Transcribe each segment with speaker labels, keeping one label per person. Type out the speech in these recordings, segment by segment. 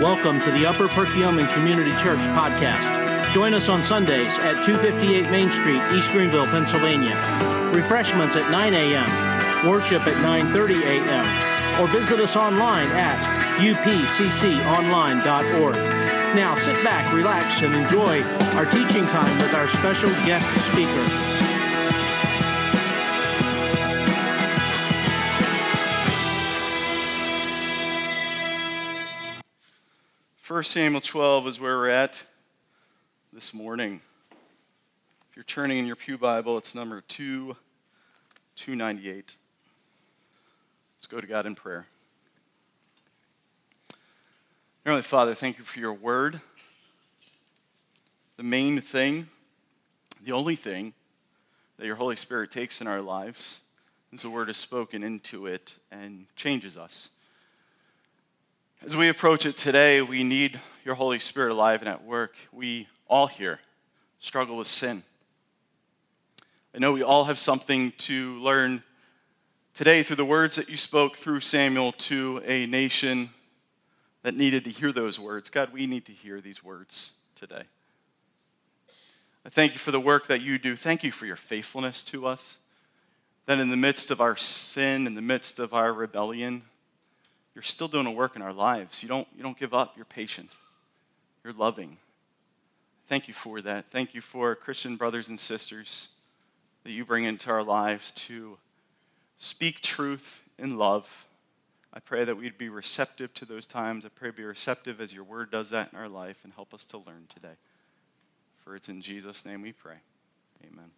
Speaker 1: Welcome to the Upper Perkiomen Community Church podcast. Join us on Sundays at 258 Main Street, East Greenville, Pennsylvania. Refreshments at 9 a.m., worship at 9:30 a.m., or visit us online at upcconline.org. Now sit back, relax, and enjoy our teaching time with our special guest speaker.
Speaker 2: 1 Samuel 12 is where we're at this morning. If you're turning in your Pew Bible, it's number 2, 298. Let's go to God in prayer. Heavenly Father, thank you for your word. The main thing, the only thing that your Holy Spirit takes in our lives is the word is spoken into it and changes us. As we approach it today, we need your Holy Spirit alive and at work. We all here struggle with sin. I know we all have something to learn today through the words that you spoke through Samuel to a nation that needed to hear those words. God, we need to hear these words today. I thank you for the work that you do. Thank you for your faithfulness to us. That in the midst of our sin, in the midst of our rebellion, you're still doing a work in our lives. You don't, you don't give up. You're patient. You're loving. Thank you for that. Thank you for Christian brothers and sisters that you bring into our lives to speak truth in love. I pray that we'd be receptive to those times. I pray be receptive as your word does that in our life and help us to learn today. For it's in Jesus' name we pray. Amen.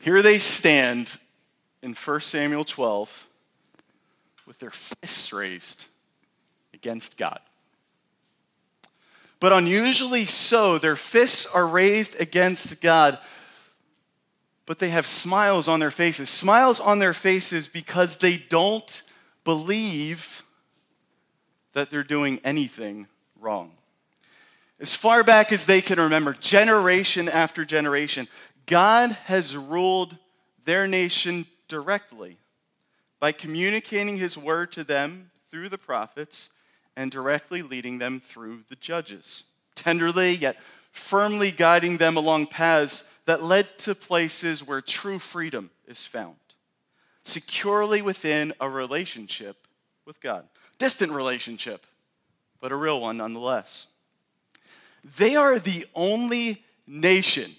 Speaker 2: Here they stand in 1 Samuel 12 with their fists raised against God. But unusually so, their fists are raised against God, but they have smiles on their faces. Smiles on their faces because they don't believe that they're doing anything wrong. As far back as they can remember, generation after generation, God has ruled their nation directly by communicating his word to them through the prophets and directly leading them through the judges, tenderly yet firmly guiding them along paths that led to places where true freedom is found, securely within a relationship with God. Distant relationship, but a real one nonetheless. They are the only nation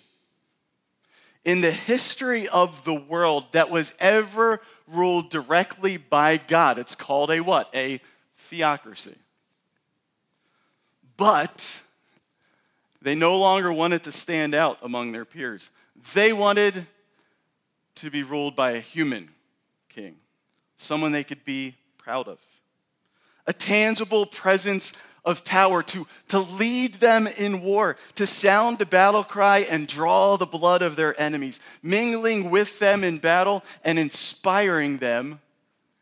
Speaker 2: in the history of the world that was ever ruled directly by God. It's called a what? A theocracy. But they no longer wanted to stand out among their peers. They wanted to be ruled by a human king, someone they could be proud of, a tangible presence of power to, to lead them in war, to sound the battle cry and draw the blood of their enemies, mingling with them in battle and inspiring them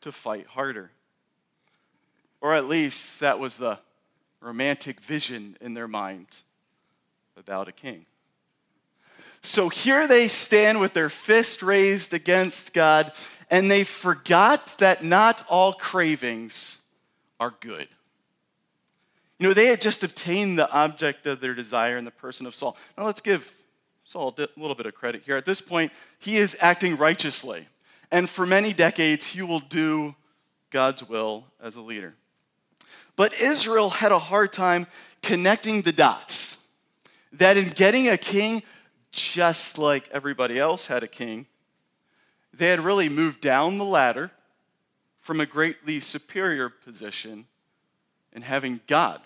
Speaker 2: to fight harder. Or at least that was the romantic vision in their mind about a king. So here they stand with their fist raised against God, and they forgot that not all cravings are good. You know, they had just obtained the object of their desire in the person of Saul. Now let's give Saul a little bit of credit here. At this point, he is acting righteously. And for many decades, he will do God's will as a leader. But Israel had a hard time connecting the dots. That in getting a king, just like everybody else had a king, they had really moved down the ladder from a greatly superior position in having God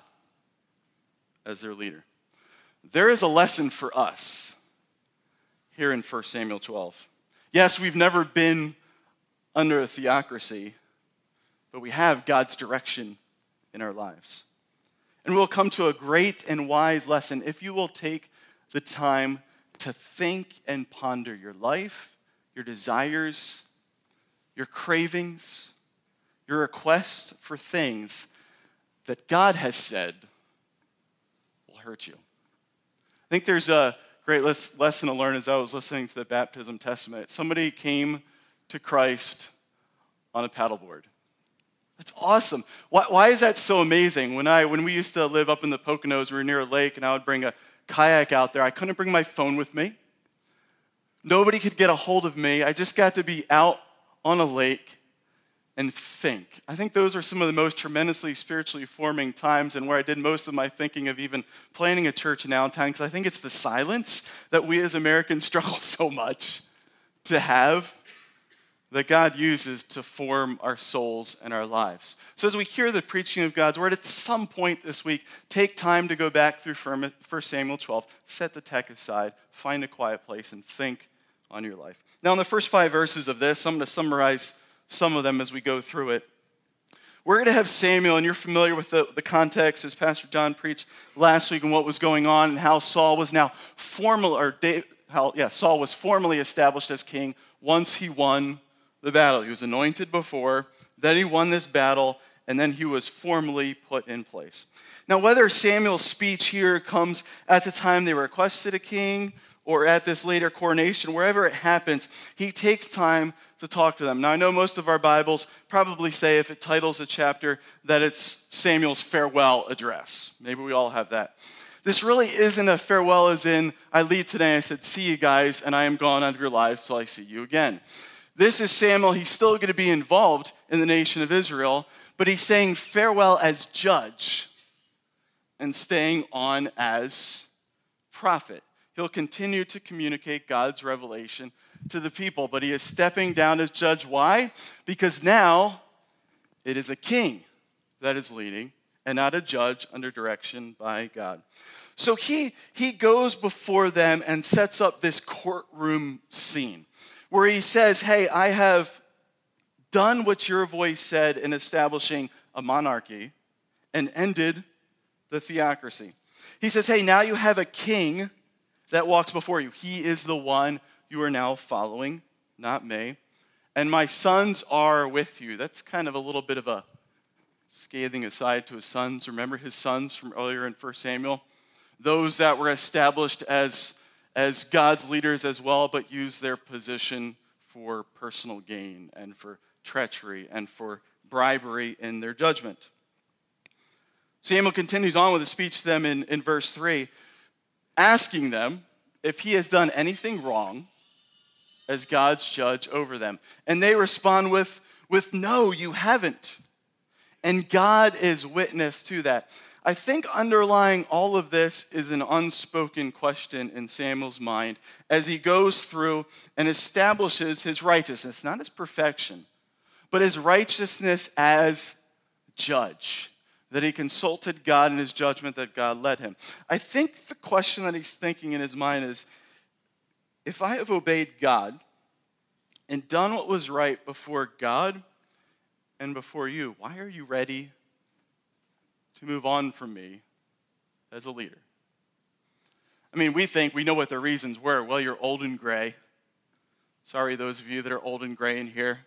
Speaker 2: as their leader. There is a lesson for us here in 1 Samuel 12. Yes, we've never been under a theocracy, but we have God's direction in our lives. And we'll come to a great and wise lesson if you will take the time to think and ponder your life, your desires, your cravings, your requests for things that God has said hurt you. I think there's a great lesson to learn as I was listening to the baptism testament. Somebody came to Christ on a paddleboard. That's awesome. Why, why is that so amazing? When, I, when we used to live up in the Poconos, we were near a lake, and I would bring a kayak out there. I couldn't bring my phone with me. Nobody could get a hold of me. I just got to be out on a lake and think. I think those are some of the most tremendously spiritually forming times and where I did most of my thinking of even planning a church in Allentown because I think it's the silence that we as Americans struggle so much to have that God uses to form our souls and our lives. So, as we hear the preaching of God's word, at some point this week, take time to go back through 1 Samuel 12, set the tech aside, find a quiet place, and think on your life. Now, in the first five verses of this, I'm going to summarize some of them as we go through it. We're going to have Samuel, and you're familiar with the, the context as Pastor John preached last week and what was going on and how Saul was now formal, or how, yeah, Saul was formally established as king once he won the battle. He was anointed before, then he won this battle, and then he was formally put in place. Now, whether Samuel's speech here comes at the time they requested a king or at this later coronation, wherever it happens, he takes time to talk to them. Now, I know most of our Bibles probably say, if it titles a chapter, that it's Samuel's farewell address. Maybe we all have that. This really isn't a farewell, as in, I leave today, I said, see you guys, and I am gone out of your lives till I see you again. This is Samuel. He's still going to be involved in the nation of Israel, but he's saying farewell as judge and staying on as prophet. He'll continue to communicate God's revelation to the people, but he is stepping down as judge. Why? Because now it is a king that is leading and not a judge under direction by God. So he, he goes before them and sets up this courtroom scene where he says, Hey, I have done what your voice said in establishing a monarchy and ended the theocracy. He says, Hey, now you have a king that walks before you. He is the one you are now following, not me. And my sons are with you. That's kind of a little bit of a scathing aside to his sons. Remember his sons from earlier in 1 Samuel? Those that were established as, as God's leaders as well, but used their position for personal gain and for treachery and for bribery in their judgment. Samuel continues on with a speech to them in, in verse 3 asking them if he has done anything wrong as God's judge over them. And they respond with, with no, you haven't. And God is witness to that. I think underlying all of this is an unspoken question in Samuel's mind as he goes through and establishes his righteousness, not his perfection, but his righteousness as judge that he consulted God in his judgment that God led him. I think the question that he's thinking in his mind is if I have obeyed God and done what was right before God and before you, why are you ready to move on from me as a leader? I mean, we think we know what the reasons were. Well, you're old and gray. Sorry, those of you that are old and gray in here.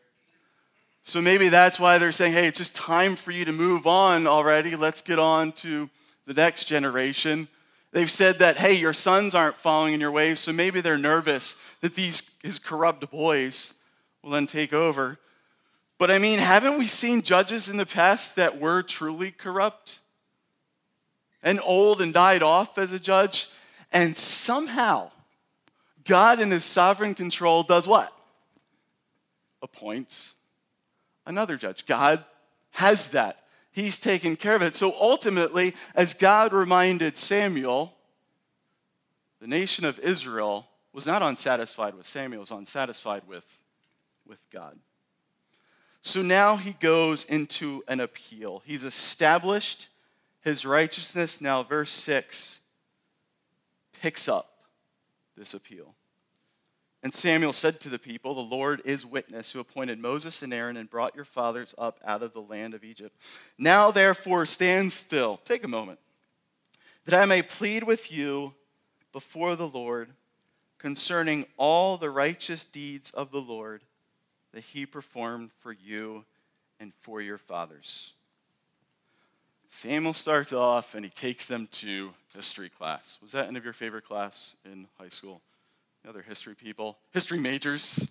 Speaker 2: So maybe that's why they're saying, hey, it's just time for you to move on already. Let's get on to the next generation. They've said that, hey, your sons aren't following in your ways, so maybe they're nervous that these his corrupt boys will then take over. But I mean, haven't we seen judges in the past that were truly corrupt and old and died off as a judge? And somehow, God in his sovereign control does what? Appoints another judge. God has that. He's taken care of it. So ultimately, as God reminded Samuel, the nation of Israel was not unsatisfied with Samuel, was unsatisfied with, with God. So now he goes into an appeal. He's established his righteousness. Now, verse 6 picks up this appeal. And Samuel said to the people, The Lord is witness, who appointed Moses and Aaron and brought your fathers up out of the land of Egypt. Now, therefore, stand still. Take a moment. That I may plead with you before the Lord concerning all the righteous deeds of the Lord that he performed for you and for your fathers. Samuel starts off and he takes them to history class. Was that any of your favorite class in high school? Other history people, history majors.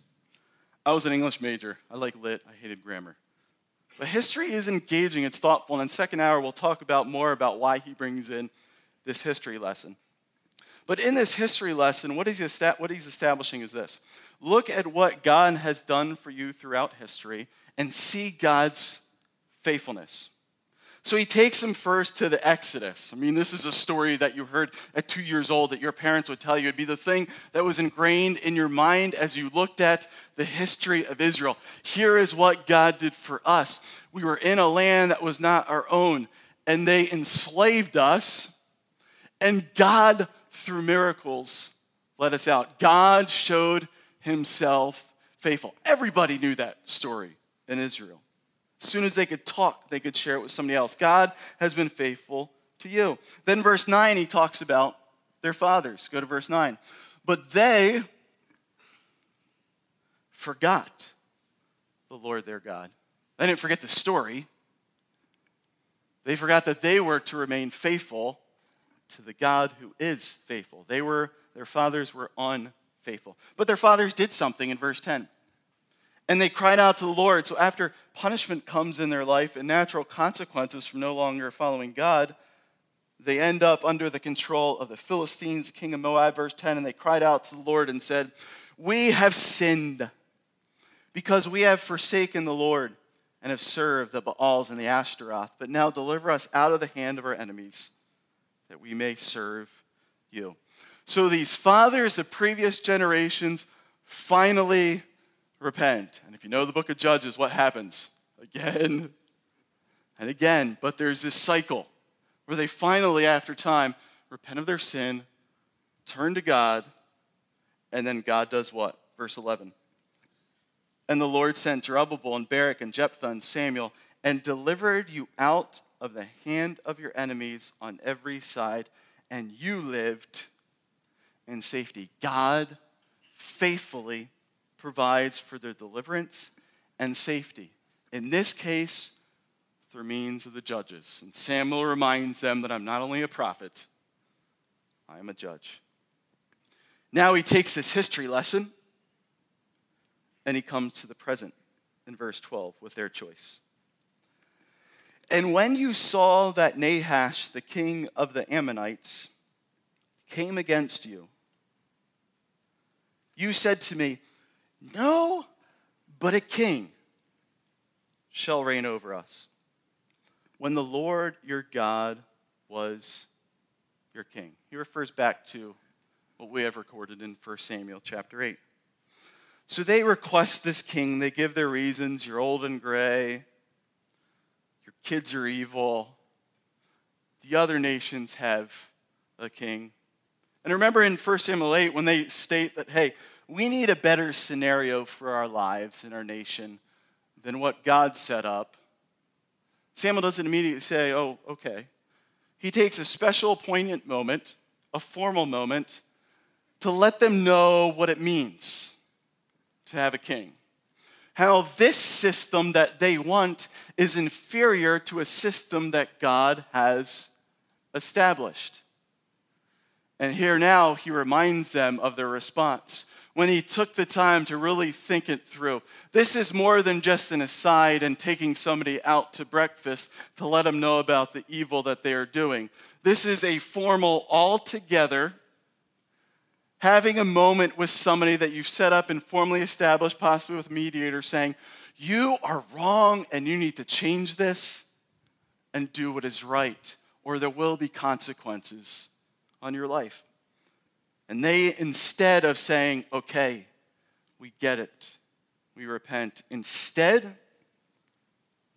Speaker 2: I was an English major. I like lit, I hated grammar. But history is engaging, it's thoughtful, and in second hour we'll talk about more about why he brings in this history lesson. But in this history lesson, what he's, what he's establishing is this look at what God has done for you throughout history and see God's faithfulness. So he takes him first to the Exodus. I mean, this is a story that you heard at two years old that your parents would tell you. It'd be the thing that was ingrained in your mind as you looked at the history of Israel. Here is what God did for us. We were in a land that was not our own, and they enslaved us, and God, through miracles, let us out. God showed himself faithful. Everybody knew that story in Israel. As soon as they could talk, they could share it with somebody else. God has been faithful to you. Then, verse 9, he talks about their fathers. Go to verse 9. But they forgot the Lord their God. They didn't forget the story. They forgot that they were to remain faithful to the God who is faithful. They were, their fathers were unfaithful. But their fathers did something in verse 10 and they cried out to the Lord. So after punishment comes in their life and natural consequences from no longer following God, they end up under the control of the Philistines, king of Moab, verse 10, and they cried out to the Lord and said, We have sinned because we have forsaken the Lord and have served the Baals and the Ashtaroth. But now deliver us out of the hand of our enemies that we may serve you. So these fathers of previous generations finally repent. And if you know the book of Judges, what happens? Again and again. But there's this cycle where they finally, after time, repent of their sin, turn to God, and then God does what? Verse 11. And the Lord sent Jerubbaal and Barak and Jephthah and Samuel and delivered you out of the hand of your enemies on every side, and you lived in safety. God faithfully provides for their deliverance and safety. In this case, through means of the judges. And Samuel reminds them that I'm not only a prophet, I am a judge. Now he takes this history lesson and he comes to the present in verse 12 with their choice. And when you saw that Nahash, the king of the Ammonites, came against you, you said to me, no, but a king shall reign over us. When the Lord your God was your king. He refers back to what we have recorded in 1 Samuel chapter 8. So they request this king. They give their reasons. You're old and gray. Your kids are evil. The other nations have a king. And remember in 1 Samuel 8 when they state that, hey, we need a better scenario for our lives and our nation than what God set up. Samuel doesn't immediately say, oh, okay. He takes a special, poignant moment, a formal moment, to let them know what it means to have a king. How this system that they want is inferior to a system that God has established. And here now, he reminds them of their response when he took the time to really think it through. This is more than just an aside and taking somebody out to breakfast to let them know about the evil that they are doing. This is a formal, all together, having a moment with somebody that you've set up and formally established, possibly with a mediator, saying, You are wrong and you need to change this and do what is right, or there will be consequences on your life. And they, instead of saying, okay, we get it, we repent, instead,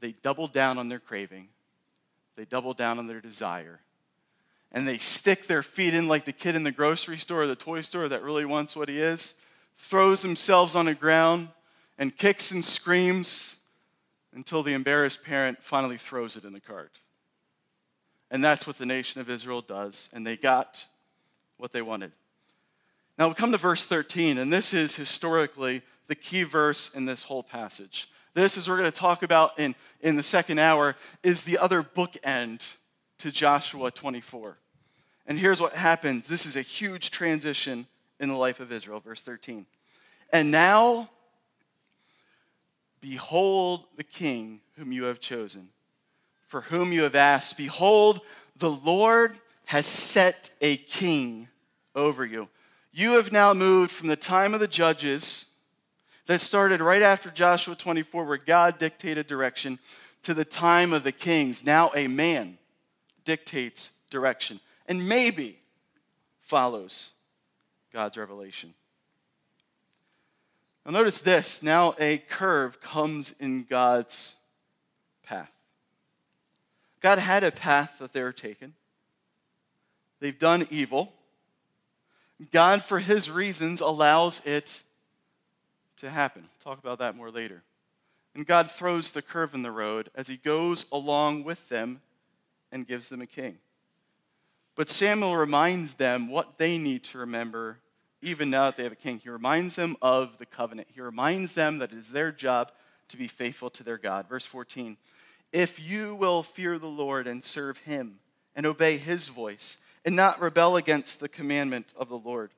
Speaker 2: they double down on their craving, they double down on their desire, and they stick their feet in like the kid in the grocery store or the toy store that really wants what he is, throws themselves on the ground, and kicks and screams until the embarrassed parent finally throws it in the cart. And that's what the nation of Israel does, and they got what they wanted. Now we come to verse 13, and this is historically the key verse in this whole passage. This, as we're going to talk about in, in the second hour, is the other bookend to Joshua 24. And here's what happens this is a huge transition in the life of Israel. Verse 13. And now, behold the king whom you have chosen, for whom you have asked. Behold, the Lord has set a king over you. You have now moved from the time of the judges that started right after Joshua 24, where God dictated direction, to the time of the kings. Now a man dictates direction and maybe follows God's revelation. Now, notice this now a curve comes in God's path. God had a path that they were taking. They've done evil. God, for his reasons, allows it to happen. We'll talk about that more later. And God throws the curve in the road as he goes along with them and gives them a king. But Samuel reminds them what they need to remember even now that they have a king. He reminds them of the covenant. He reminds them that it is their job to be faithful to their God. Verse 14 If you will fear the Lord and serve him and obey his voice and not rebel against the commandment of the Lord,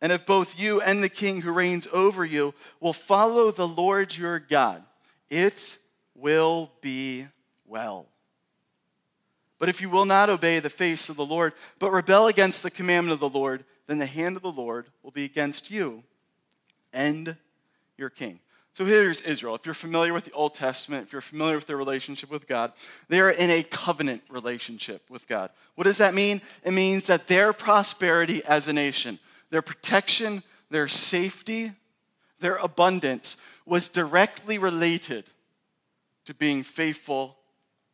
Speaker 2: and if both you and the king who reigns over you will follow the Lord your God, it will be well. But if you will not obey the face of the Lord, but rebel against the commandment of the Lord, then the hand of the Lord will be against you and your king. So here's Israel. If you're familiar with the Old Testament, if you're familiar with their relationship with God, they are in a covenant relationship with God. What does that mean? It means that their prosperity as a nation, their protection, their safety, their abundance was directly related to being faithful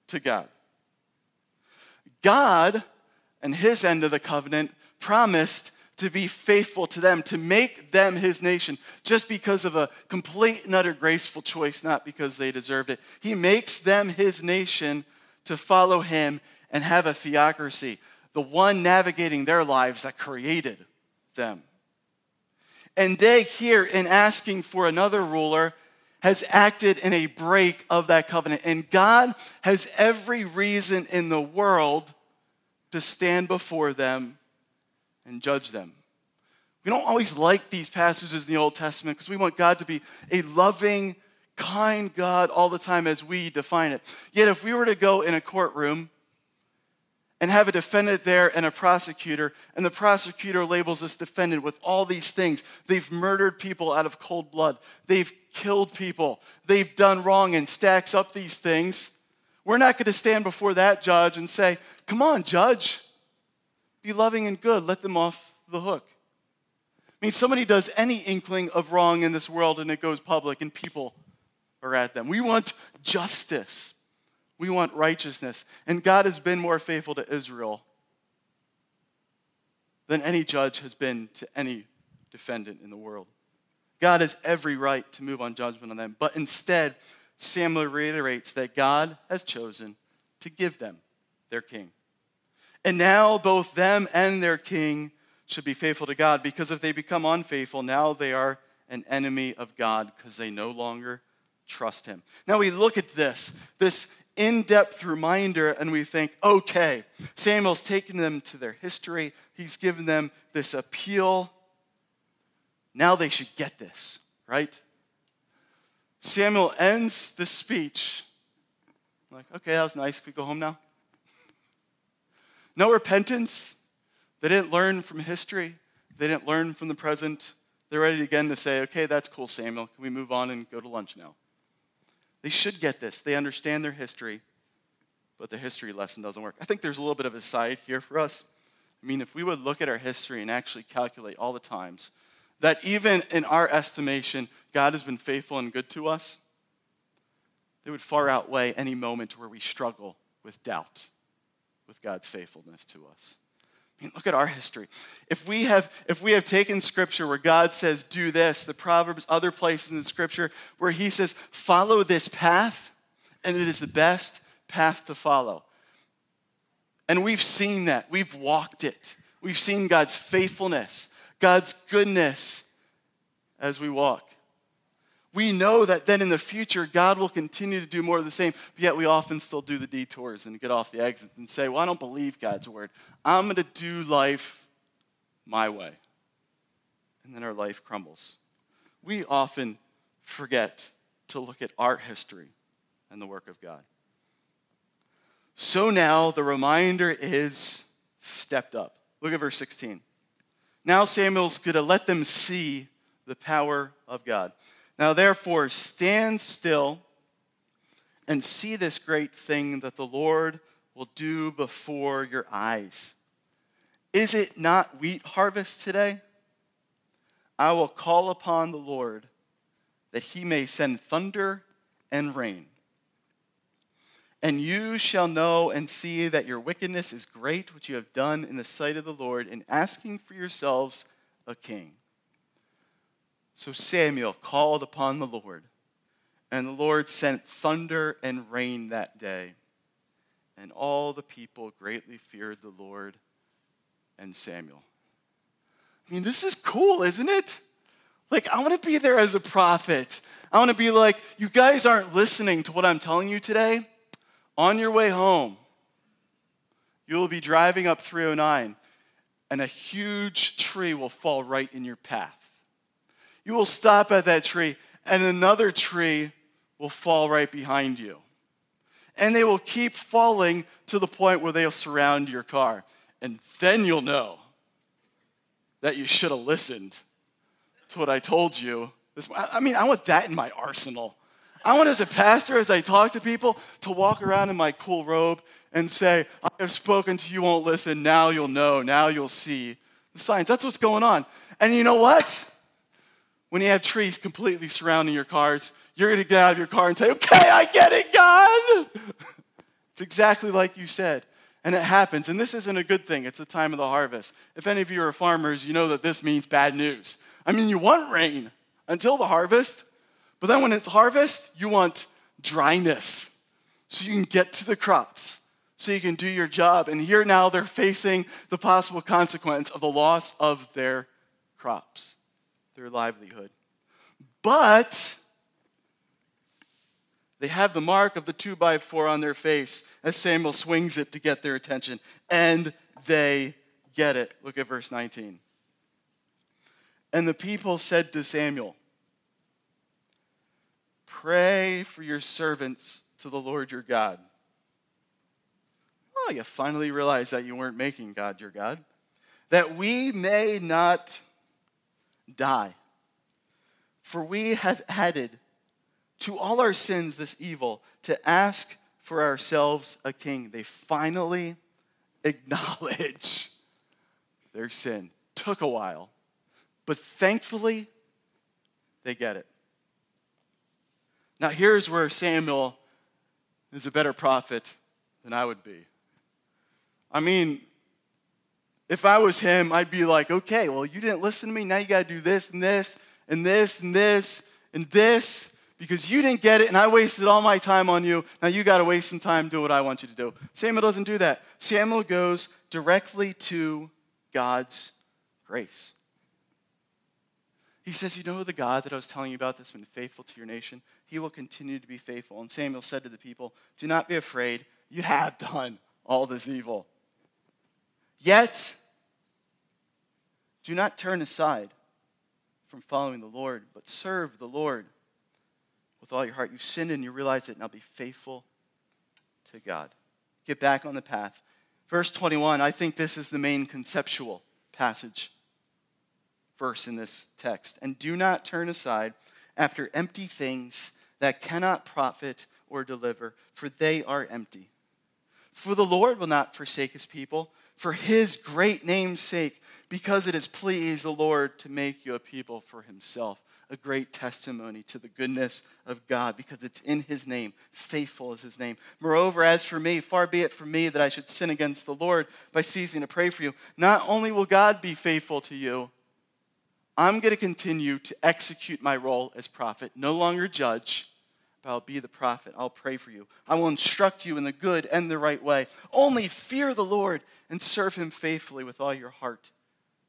Speaker 2: to God. God and his end of the covenant promised to be faithful to them, to make them his nation, just because of a complete and utter graceful choice, not because they deserved it. He makes them his nation to follow him and have a theocracy, the one navigating their lives that created them. And they, here in asking for another ruler, has acted in a break of that covenant. And God has every reason in the world to stand before them and judge them. We don't always like these passages in the Old Testament because we want God to be a loving, kind God all the time as we define it. Yet, if we were to go in a courtroom and have a defendant there and a prosecutor, and the prosecutor labels this defendant with all these things they've murdered people out of cold blood, they've killed people, they've done wrong, and stacks up these things, we're not going to stand before that judge and say, Come on, judge. Be loving and good. Let them off the hook. I mean, somebody does any inkling of wrong in this world and it goes public and people are at them. We want justice. We want righteousness. And God has been more faithful to Israel than any judge has been to any defendant in the world. God has every right to move on judgment on them. But instead, Samuel reiterates that God has chosen to give them their king. And now both them and their king should be faithful to God because if they become unfaithful, now they are an enemy of God because they no longer trust him. Now we look at this, this in depth reminder, and we think, okay, Samuel's taken them to their history, he's given them this appeal. Now they should get this, right? Samuel ends the speech like, okay, that was nice. Can we go home now? No repentance. They didn't learn from history. They didn't learn from the present. They're ready again to say, okay, that's cool, Samuel. Can we move on and go to lunch now? They should get this. They understand their history, but the history lesson doesn't work. I think there's a little bit of a side here for us. I mean, if we would look at our history and actually calculate all the times that even in our estimation, God has been faithful and good to us, they would far outweigh any moment where we struggle with doubt with God's faithfulness to us. I mean, look at our history. If we have if we have taken scripture where God says do this, the proverbs, other places in scripture where he says follow this path and it is the best path to follow. And we've seen that. We've walked it. We've seen God's faithfulness, God's goodness as we walk we know that then in the future, God will continue to do more of the same, but yet we often still do the detours and get off the exits and say, Well, I don't believe God's word. I'm going to do life my way. And then our life crumbles. We often forget to look at art history and the work of God. So now the reminder is stepped up. Look at verse 16. Now Samuel's going to let them see the power of God. Now, therefore, stand still and see this great thing that the Lord will do before your eyes. Is it not wheat harvest today? I will call upon the Lord that he may send thunder and rain. And you shall know and see that your wickedness is great, which you have done in the sight of the Lord, in asking for yourselves a king. So Samuel called upon the Lord, and the Lord sent thunder and rain that day. And all the people greatly feared the Lord and Samuel. I mean, this is cool, isn't it? Like, I want to be there as a prophet. I want to be like, you guys aren't listening to what I'm telling you today. On your way home, you will be driving up 309, and a huge tree will fall right in your path. You will stop at that tree, and another tree will fall right behind you. And they will keep falling to the point where they'll surround your car. And then you'll know that you should have listened to what I told you. I mean, I want that in my arsenal. I want, as a pastor, as I talk to people, to walk around in my cool robe and say, I have spoken to you, won't listen. Now you'll know. Now you'll see the signs. That's what's going on. And you know what? When you have trees completely surrounding your cars, you're going to get out of your car and say, Okay, I get it, God. it's exactly like you said. And it happens. And this isn't a good thing. It's the time of the harvest. If any of you are farmers, you know that this means bad news. I mean, you want rain until the harvest, but then when it's harvest, you want dryness so you can get to the crops, so you can do your job. And here now they're facing the possible consequence of the loss of their crops, their livelihood. But they have the mark of the two by four on their face as Samuel swings it to get their attention, and they get it. Look at verse 19. And the people said to Samuel, Pray for your servants to the Lord your God. Oh, you finally realized that you weren't making God your God. That we may not die. For we have added to all our sins this evil to ask for ourselves a king. They finally acknowledge their sin. Took a while, but thankfully, they get it. Now, here's where Samuel is a better prophet than I would be. I mean, if I was him, I'd be like, okay, well, you didn't listen to me. Now you got to do this and this and this and this and this because you didn't get it and I wasted all my time on you. Now you got to waste some time, do what I want you to do. Samuel doesn't do that. Samuel goes directly to God's grace. He says, You know the God that I was telling you about that's been faithful to your nation? He will continue to be faithful. And Samuel said to the people, Do not be afraid. You have done all this evil. Yet, do not turn aside from following the Lord, but serve the Lord with all your heart. You've sinned and you realize it. Now be faithful to God. Get back on the path. Verse 21, I think this is the main conceptual passage verse in this text. And do not turn aside after empty things that cannot profit or deliver, for they are empty. For the Lord will not forsake his people for his great name's sake, because it has pleased the Lord to make you a people for himself, a great testimony to the goodness of God, because it's in his name. Faithful is his name. Moreover, as for me, far be it from me that I should sin against the Lord by ceasing to pray for you. Not only will God be faithful to you, I'm going to continue to execute my role as prophet, no longer judge, but I'll be the prophet. I'll pray for you. I will instruct you in the good and the right way. Only fear the Lord and serve him faithfully with all your heart.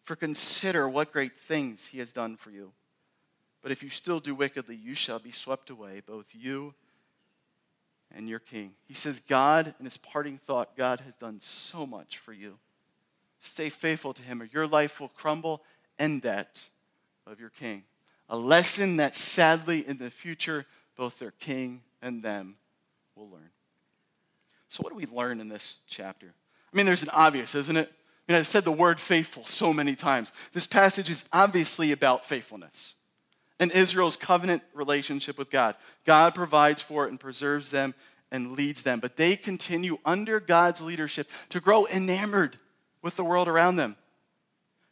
Speaker 2: For consider what great things he has done for you. But if you still do wickedly, you shall be swept away, both you and your king. He says, God, in his parting thought, God has done so much for you. Stay faithful to him, or your life will crumble, and that of your king. A lesson that sadly in the future, both their king and them we'll learn. So, what do we learn in this chapter? I mean, there's an obvious, isn't it? I mean, I said the word faithful so many times. This passage is obviously about faithfulness and Israel's covenant relationship with God. God provides for it and preserves them and leads them, but they continue under God's leadership to grow enamored with the world around them.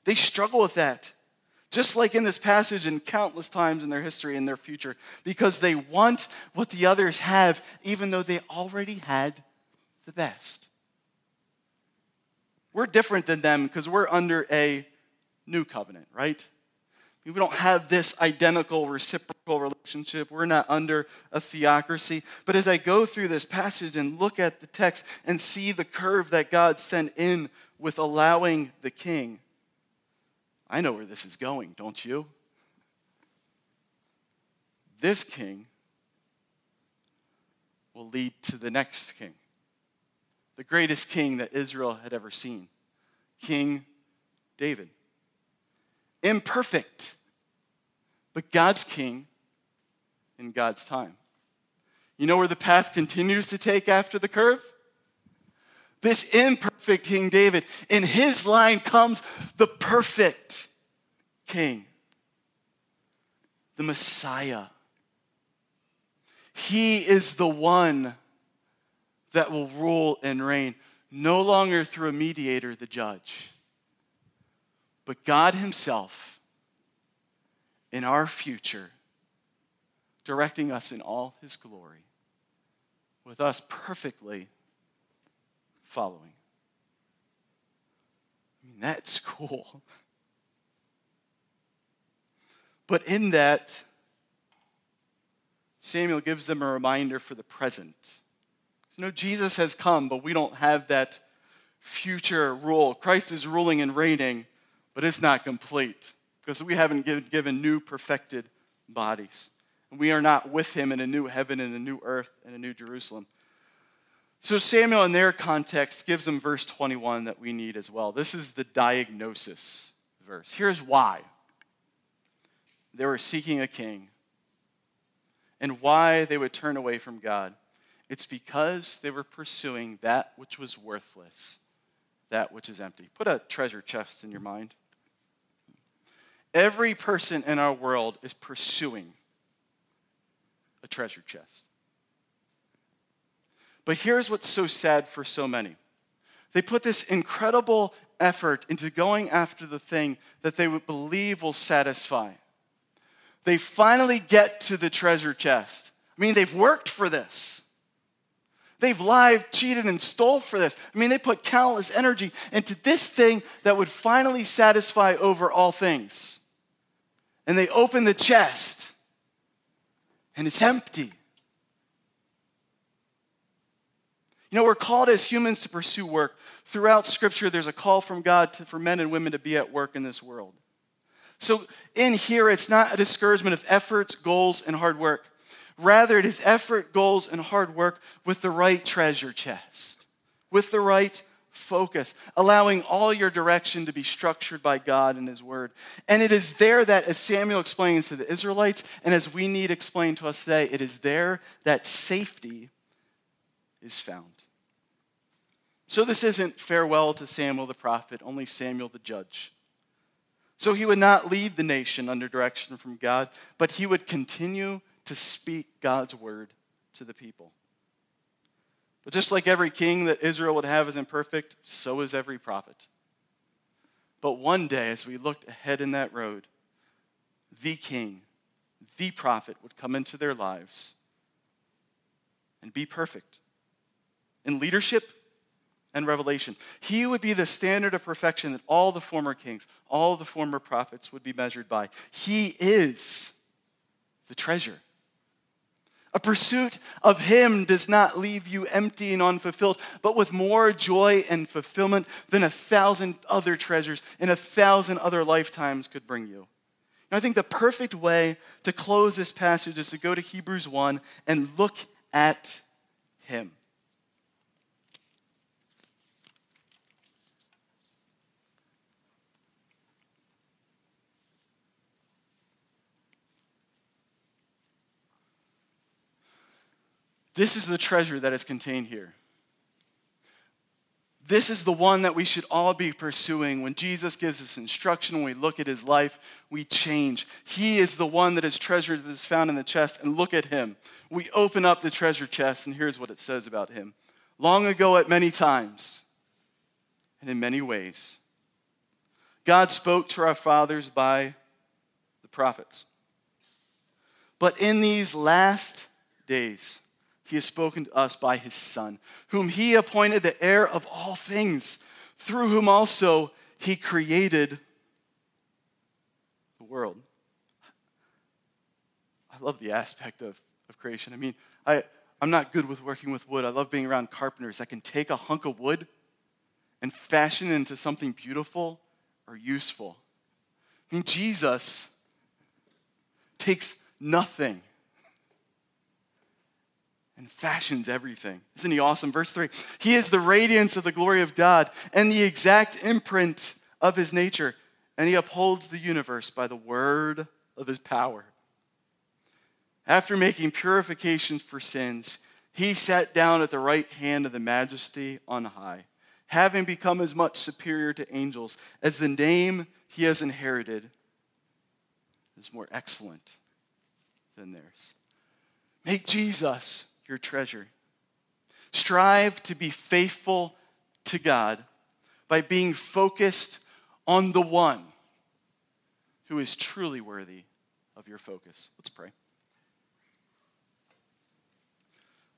Speaker 2: They struggle with that, just like in this passage and countless times in their history and their future, because they want what the others have, even though they already had the best. We're different than them because we're under a new covenant, right? We don't have this identical reciprocal relationship. We're not under a theocracy. But as I go through this passage and look at the text and see the curve that God sent in with allowing the king, I know where this is going, don't you? This king will lead to the next king, the greatest king that Israel had ever seen, King David imperfect, but God's king in God's time. You know where the path continues to take after the curve? This imperfect King David. In his line comes the perfect king, the Messiah. He is the one that will rule and reign, no longer through a mediator, the judge but God Himself in our future, directing us in all His glory, with us perfectly following. I mean, that's cool. But in that, Samuel gives them a reminder for the present. You know, Jesus has come, but we don't have that future rule. Christ is ruling and reigning, but it's not complete because we haven't given, given new perfected bodies. And we are not with him in a new heaven and a new earth and a new Jerusalem. So Samuel, in their context, gives them verse 21 that we need as well. This is the diagnosis verse. Here's why they were seeking a king and why they would turn away from God. It's because they were pursuing that which was worthless, that which is empty. Put a treasure chest in your mind. Every person in our world is pursuing a treasure chest. But here's what's so sad for so many they put this incredible effort into going after the thing that they would believe will satisfy. They finally get to the treasure chest. I mean, they've worked for this. They've lied, cheated, and stole for this. I mean, they put countless energy into this thing that would finally satisfy over all things and they open the chest and it's empty. You know, we're called as humans to pursue work. Throughout Scripture, there's a call from God to, for men and women to be at work in this world. So, in here, it's not a discouragement of efforts, goals, and hard work. Rather, it is effort, goals, and hard work with the right treasure chest, with the right focus, allowing all your direction to be structured by God and His Word. And it is there that, as Samuel explains to the Israelites, and as we need explained to us today, it is there that safety is found. So this isn't farewell to Samuel the prophet, only Samuel the judge. So he would not lead the nation under direction from God, but he would continue to speak God's word to the people. But just like every king that Israel would have is imperfect, so is every prophet. But one day, as we looked ahead in that road, the king, the prophet would come into their lives and be perfect in leadership and revelation. He would be the standard of perfection that all the former kings, all the former prophets would be measured by. He is the treasure. A pursuit of Him does not leave you empty and unfulfilled, but with more joy and fulfillment than a thousand other treasures in a thousand other lifetimes could bring you. And I think the perfect way to close this passage is to go to Hebrews 1 and look at Him. This is the treasure that is contained here. This is the one that we should all be pursuing. When Jesus gives us instruction, when we look at his life, we change. He is the one that is treasured that is found in the chest, and look at him. We open up the treasure chest, and here's what it says about him. Long ago, at many times, and in many ways, God spoke to our fathers by the prophets. But in these last days, he has spoken to us by his Son, whom he appointed the heir of all things, through whom also he created the world. I love the aspect of, of creation. I mean, I, I'm not good with working with wood. I love being around carpenters that can take a hunk of wood and fashion it into something beautiful or useful. I mean, Jesus takes nothing and fashions everything. Isn't he awesome? Verse 3 He is the radiance of the glory of God and the exact imprint of his nature, and he upholds the universe by the word of his power. After making purifications for sins, he sat down at the right hand of the majesty on high, having become as much superior to angels as the name he has inherited is more excellent than theirs. Make Jesus your treasure. Strive to be faithful to God by being focused on the one who is truly worthy of your focus. Let's pray.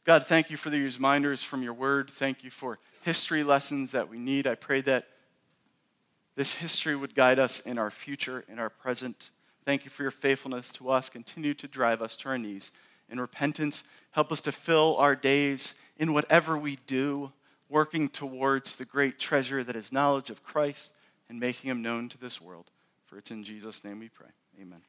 Speaker 2: God, thank you for these reminders from your word. Thank you for history lessons that we need. I pray that this history would guide us in our future, in our present. Thank you for your faithfulness to us. Continue to drive us to our knees in repentance Help us to fill our days in whatever we do, working towards the great treasure that is knowledge of Christ and making him known to this world. For it's in Jesus' name we pray. Amen.